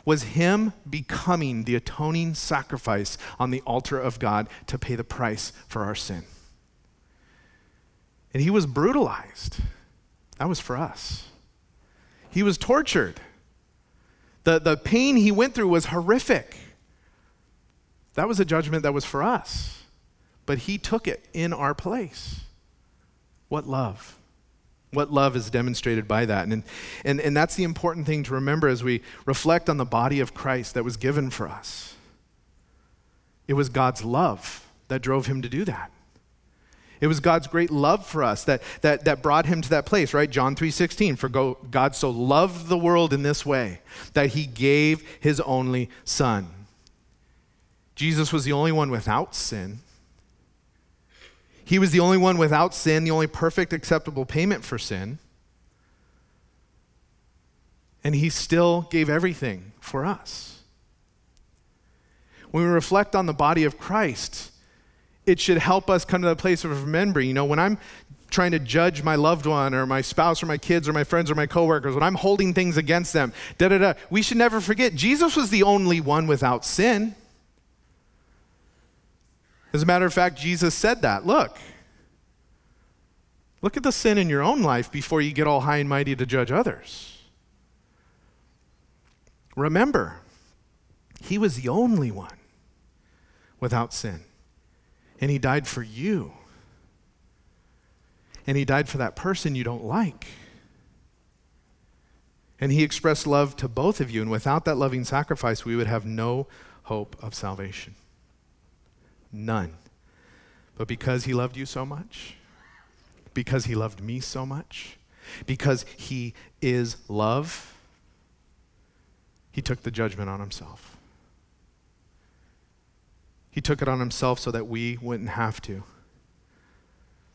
was him becoming the atoning sacrifice on the altar of God to pay the price for our sin. And he was brutalized. That was for us. He was tortured. The, the pain he went through was horrific. That was a judgment that was for us. But he took it in our place. What love what love is demonstrated by that. And, and, and that's the important thing to remember as we reflect on the body of Christ that was given for us. It was God's love that drove him to do that. It was God's great love for us that, that, that brought him to that place, right? John 3.16, for God so loved the world in this way that he gave his only son. Jesus was the only one without sin. He was the only one without sin, the only perfect, acceptable payment for sin. And he still gave everything for us. When we reflect on the body of Christ, it should help us come to the place of remembering. You know, when I'm trying to judge my loved one or my spouse or my kids or my friends or my coworkers, when I'm holding things against them, da da da, we should never forget Jesus was the only one without sin. As a matter of fact, Jesus said that. Look, Look at the sin in your own life before you get all high and mighty to judge others. Remember, he was the only one without sin. And he died for you. And he died for that person you don't like. And he expressed love to both of you. And without that loving sacrifice, we would have no hope of salvation. None. But because he loved you so much, because he loved me so much, because he is love, he took the judgment on himself. He took it on himself so that we wouldn't have to.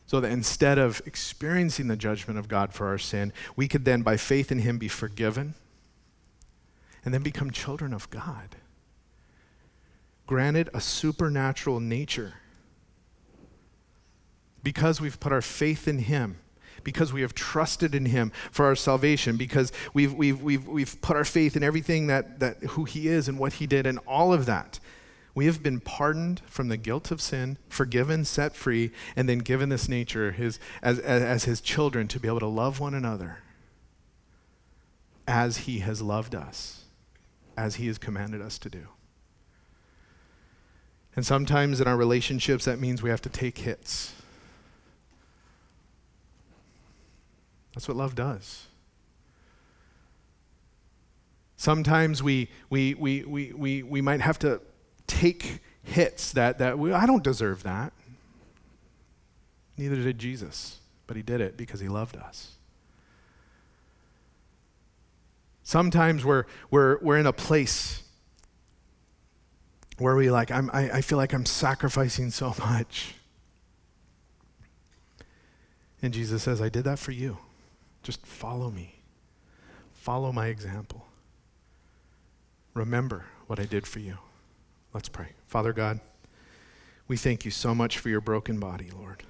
So that instead of experiencing the judgment of God for our sin, we could then, by faith in him, be forgiven and then become children of God. Granted a supernatural nature because we've put our faith in him because we have trusted in him for our salvation, because we've, we've, we've, we've put our faith in everything that, that who he is and what he did and all of that. We have been pardoned from the guilt of sin, forgiven, set free, and then given this nature his, as, as, as his children to be able to love one another as he has loved us, as he has commanded us to do. And sometimes in our relationships, that means we have to take hits. That's what love does. Sometimes we, we, we, we, we, we might have to take hits that, that we, I don't deserve that. Neither did Jesus, but he did it because he loved us. Sometimes we're, we're, we're in a place where we like, I'm, I, I feel like I'm sacrificing so much. And Jesus says, I did that for you. Just follow me. Follow my example. Remember what I did for you. Let's pray. Father God, we thank you so much for your broken body, Lord.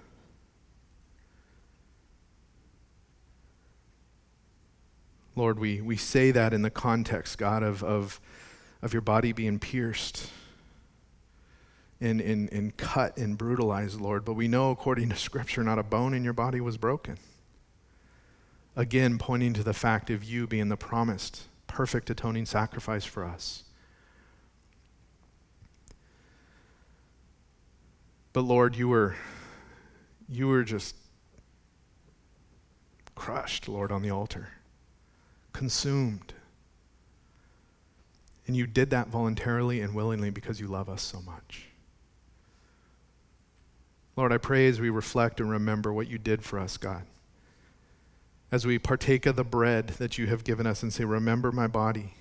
Lord, we, we say that in the context, God, of, of, of your body being pierced and, and, and cut and brutalized, Lord. But we know, according to Scripture, not a bone in your body was broken. Again, pointing to the fact of you being the promised, perfect atoning sacrifice for us. But Lord, you were you were just crushed, Lord, on the altar, consumed. And you did that voluntarily and willingly because you love us so much. Lord, I pray as we reflect and remember what you did for us, God as we partake of the bread that you have given us and say, Remember my body.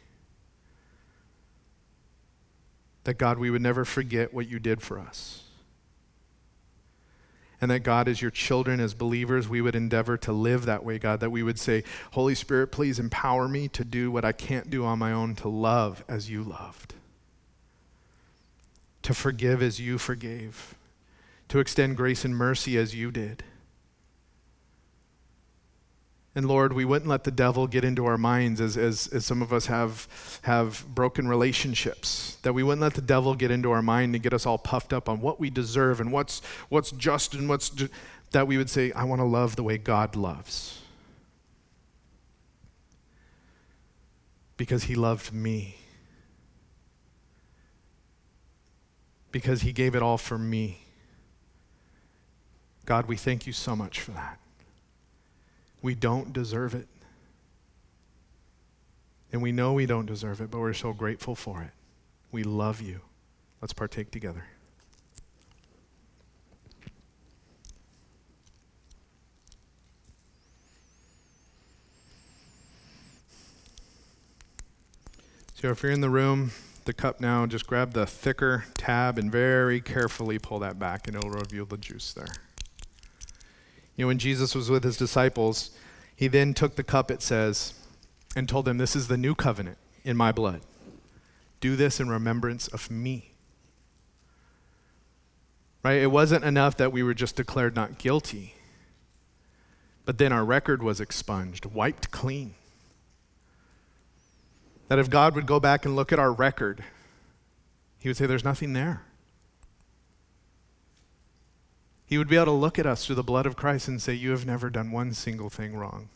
That God, we would never forget what you did for us. And that God, as your children, as believers, we would endeavor to live that way, God. That we would say, Holy Spirit, please empower me to do what I can't do on my own, to love as you loved, to forgive as you forgave, to extend grace and mercy as you did. And Lord, we wouldn't let the devil get into our minds as, as, as some of us have, have broken relationships. That we wouldn't let the devil get into our mind and get us all puffed up on what we deserve and what's, what's just and what's. Ju- that we would say, I want to love the way God loves. Because he loved me. Because he gave it all for me. God, we thank you so much for that. We don't deserve it. And we know we don't deserve it, but we're so grateful for it. We love you. Let's partake together. So if you're in the room, the cup now, just grab the thicker tab and very carefully pull that back, and it'll reveal the juice there. You know, when Jesus was with his disciples, he then took the cup, it says, and told them, This is the new covenant in my blood. Do this in remembrance of me. Right? It wasn't enough that we were just declared not guilty, but then our record was expunged, wiped clean. That if God would go back and look at our record, he would say, There's nothing there. He would be able to look at us through the blood of Christ and say, You have never done one single thing wrong.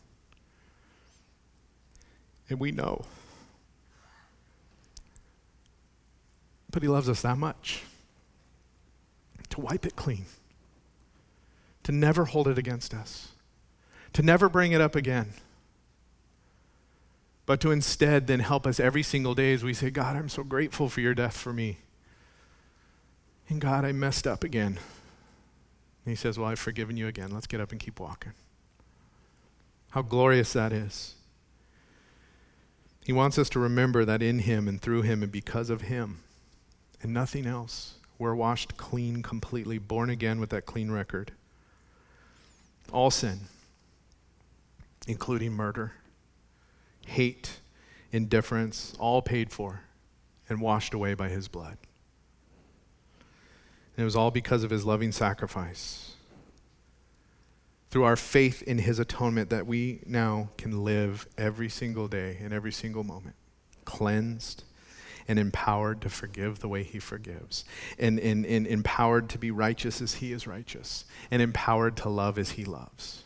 And we know. But He loves us that much to wipe it clean, to never hold it against us, to never bring it up again, but to instead then help us every single day as we say, God, I'm so grateful for your death for me. And God, I messed up again. And he says, Well, I've forgiven you again. Let's get up and keep walking. How glorious that is. He wants us to remember that in him and through him and because of him and nothing else, we're washed clean, completely, born again with that clean record. All sin, including murder, hate, indifference, all paid for and washed away by his blood. And it was all because of his loving sacrifice. Through our faith in his atonement, that we now can live every single day and every single moment, cleansed and empowered to forgive the way he forgives, and, and, and empowered to be righteous as he is righteous, and empowered to love as he loves.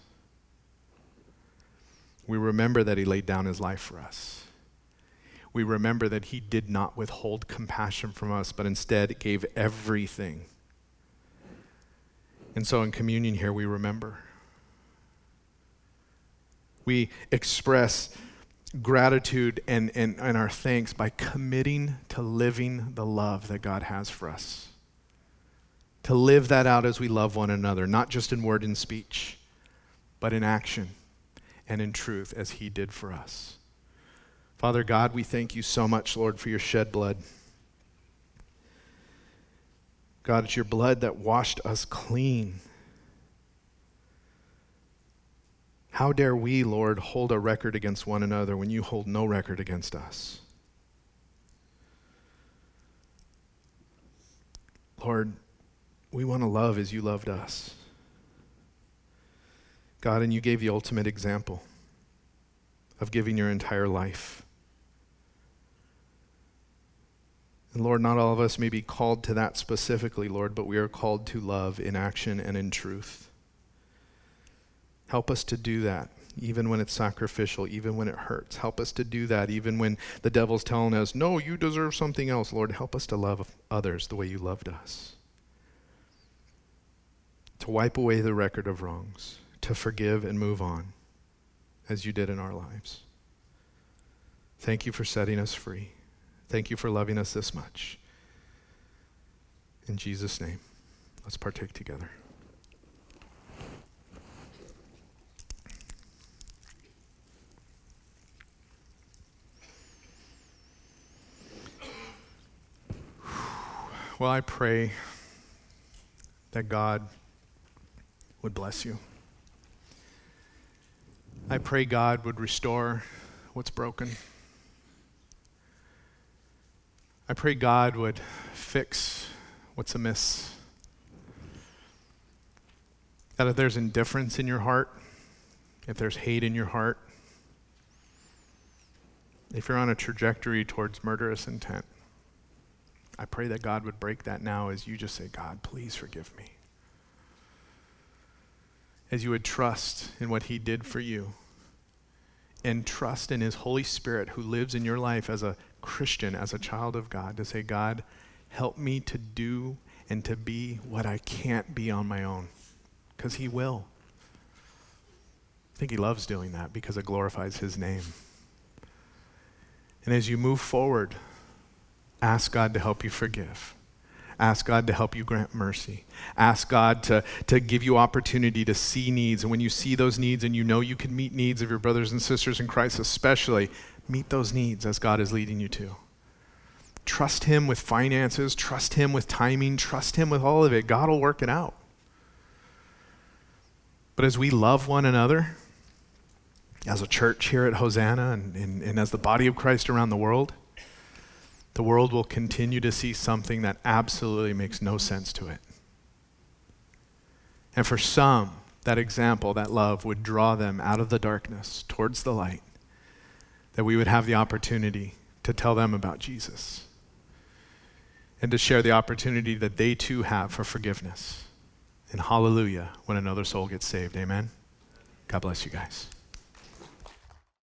We remember that he laid down his life for us we remember that he did not withhold compassion from us, but instead gave everything and so in communion here, we remember. We express gratitude and, and, and our thanks by committing to living the love that God has for us. To live that out as we love one another, not just in word and speech, but in action and in truth as He did for us. Father God, we thank you so much, Lord, for your shed blood. God, it's your blood that washed us clean. How dare we, Lord, hold a record against one another when you hold no record against us? Lord, we want to love as you loved us. God, and you gave the ultimate example of giving your entire life. And Lord, not all of us may be called to that specifically, Lord, but we are called to love in action and in truth. Help us to do that, even when it's sacrificial, even when it hurts. Help us to do that, even when the devil's telling us, no, you deserve something else. Lord, help us to love others the way you loved us. To wipe away the record of wrongs, to forgive and move on, as you did in our lives. Thank you for setting us free. Thank you for loving us this much. In Jesus' name, let's partake together. Well, I pray that God would bless you. I pray God would restore what's broken. I pray God would fix what's amiss. That if there's indifference in your heart, if there's hate in your heart, if you're on a trajectory towards murderous intent, I pray that God would break that now as you just say, God, please forgive me. As you would trust in what He did for you and trust in His Holy Spirit who lives in your life as a Christian, as a child of God, to say, God, help me to do and to be what I can't be on my own. Because He will. I think He loves doing that because it glorifies His name. And as you move forward, ask God to help you forgive. Ask God to help you grant mercy. Ask God to, to give you opportunity to see needs. And when you see those needs and you know you can meet needs of your brothers and sisters in Christ, especially, meet those needs as God is leading you to. Trust Him with finances, trust Him with timing, trust Him with all of it. God will work it out. But as we love one another, as a church here at Hosanna and, and, and as the body of Christ around the world, the world will continue to see something that absolutely makes no sense to it. And for some, that example, that love, would draw them out of the darkness towards the light that we would have the opportunity to tell them about Jesus and to share the opportunity that they too have for forgiveness and hallelujah when another soul gets saved. Amen. God bless you guys.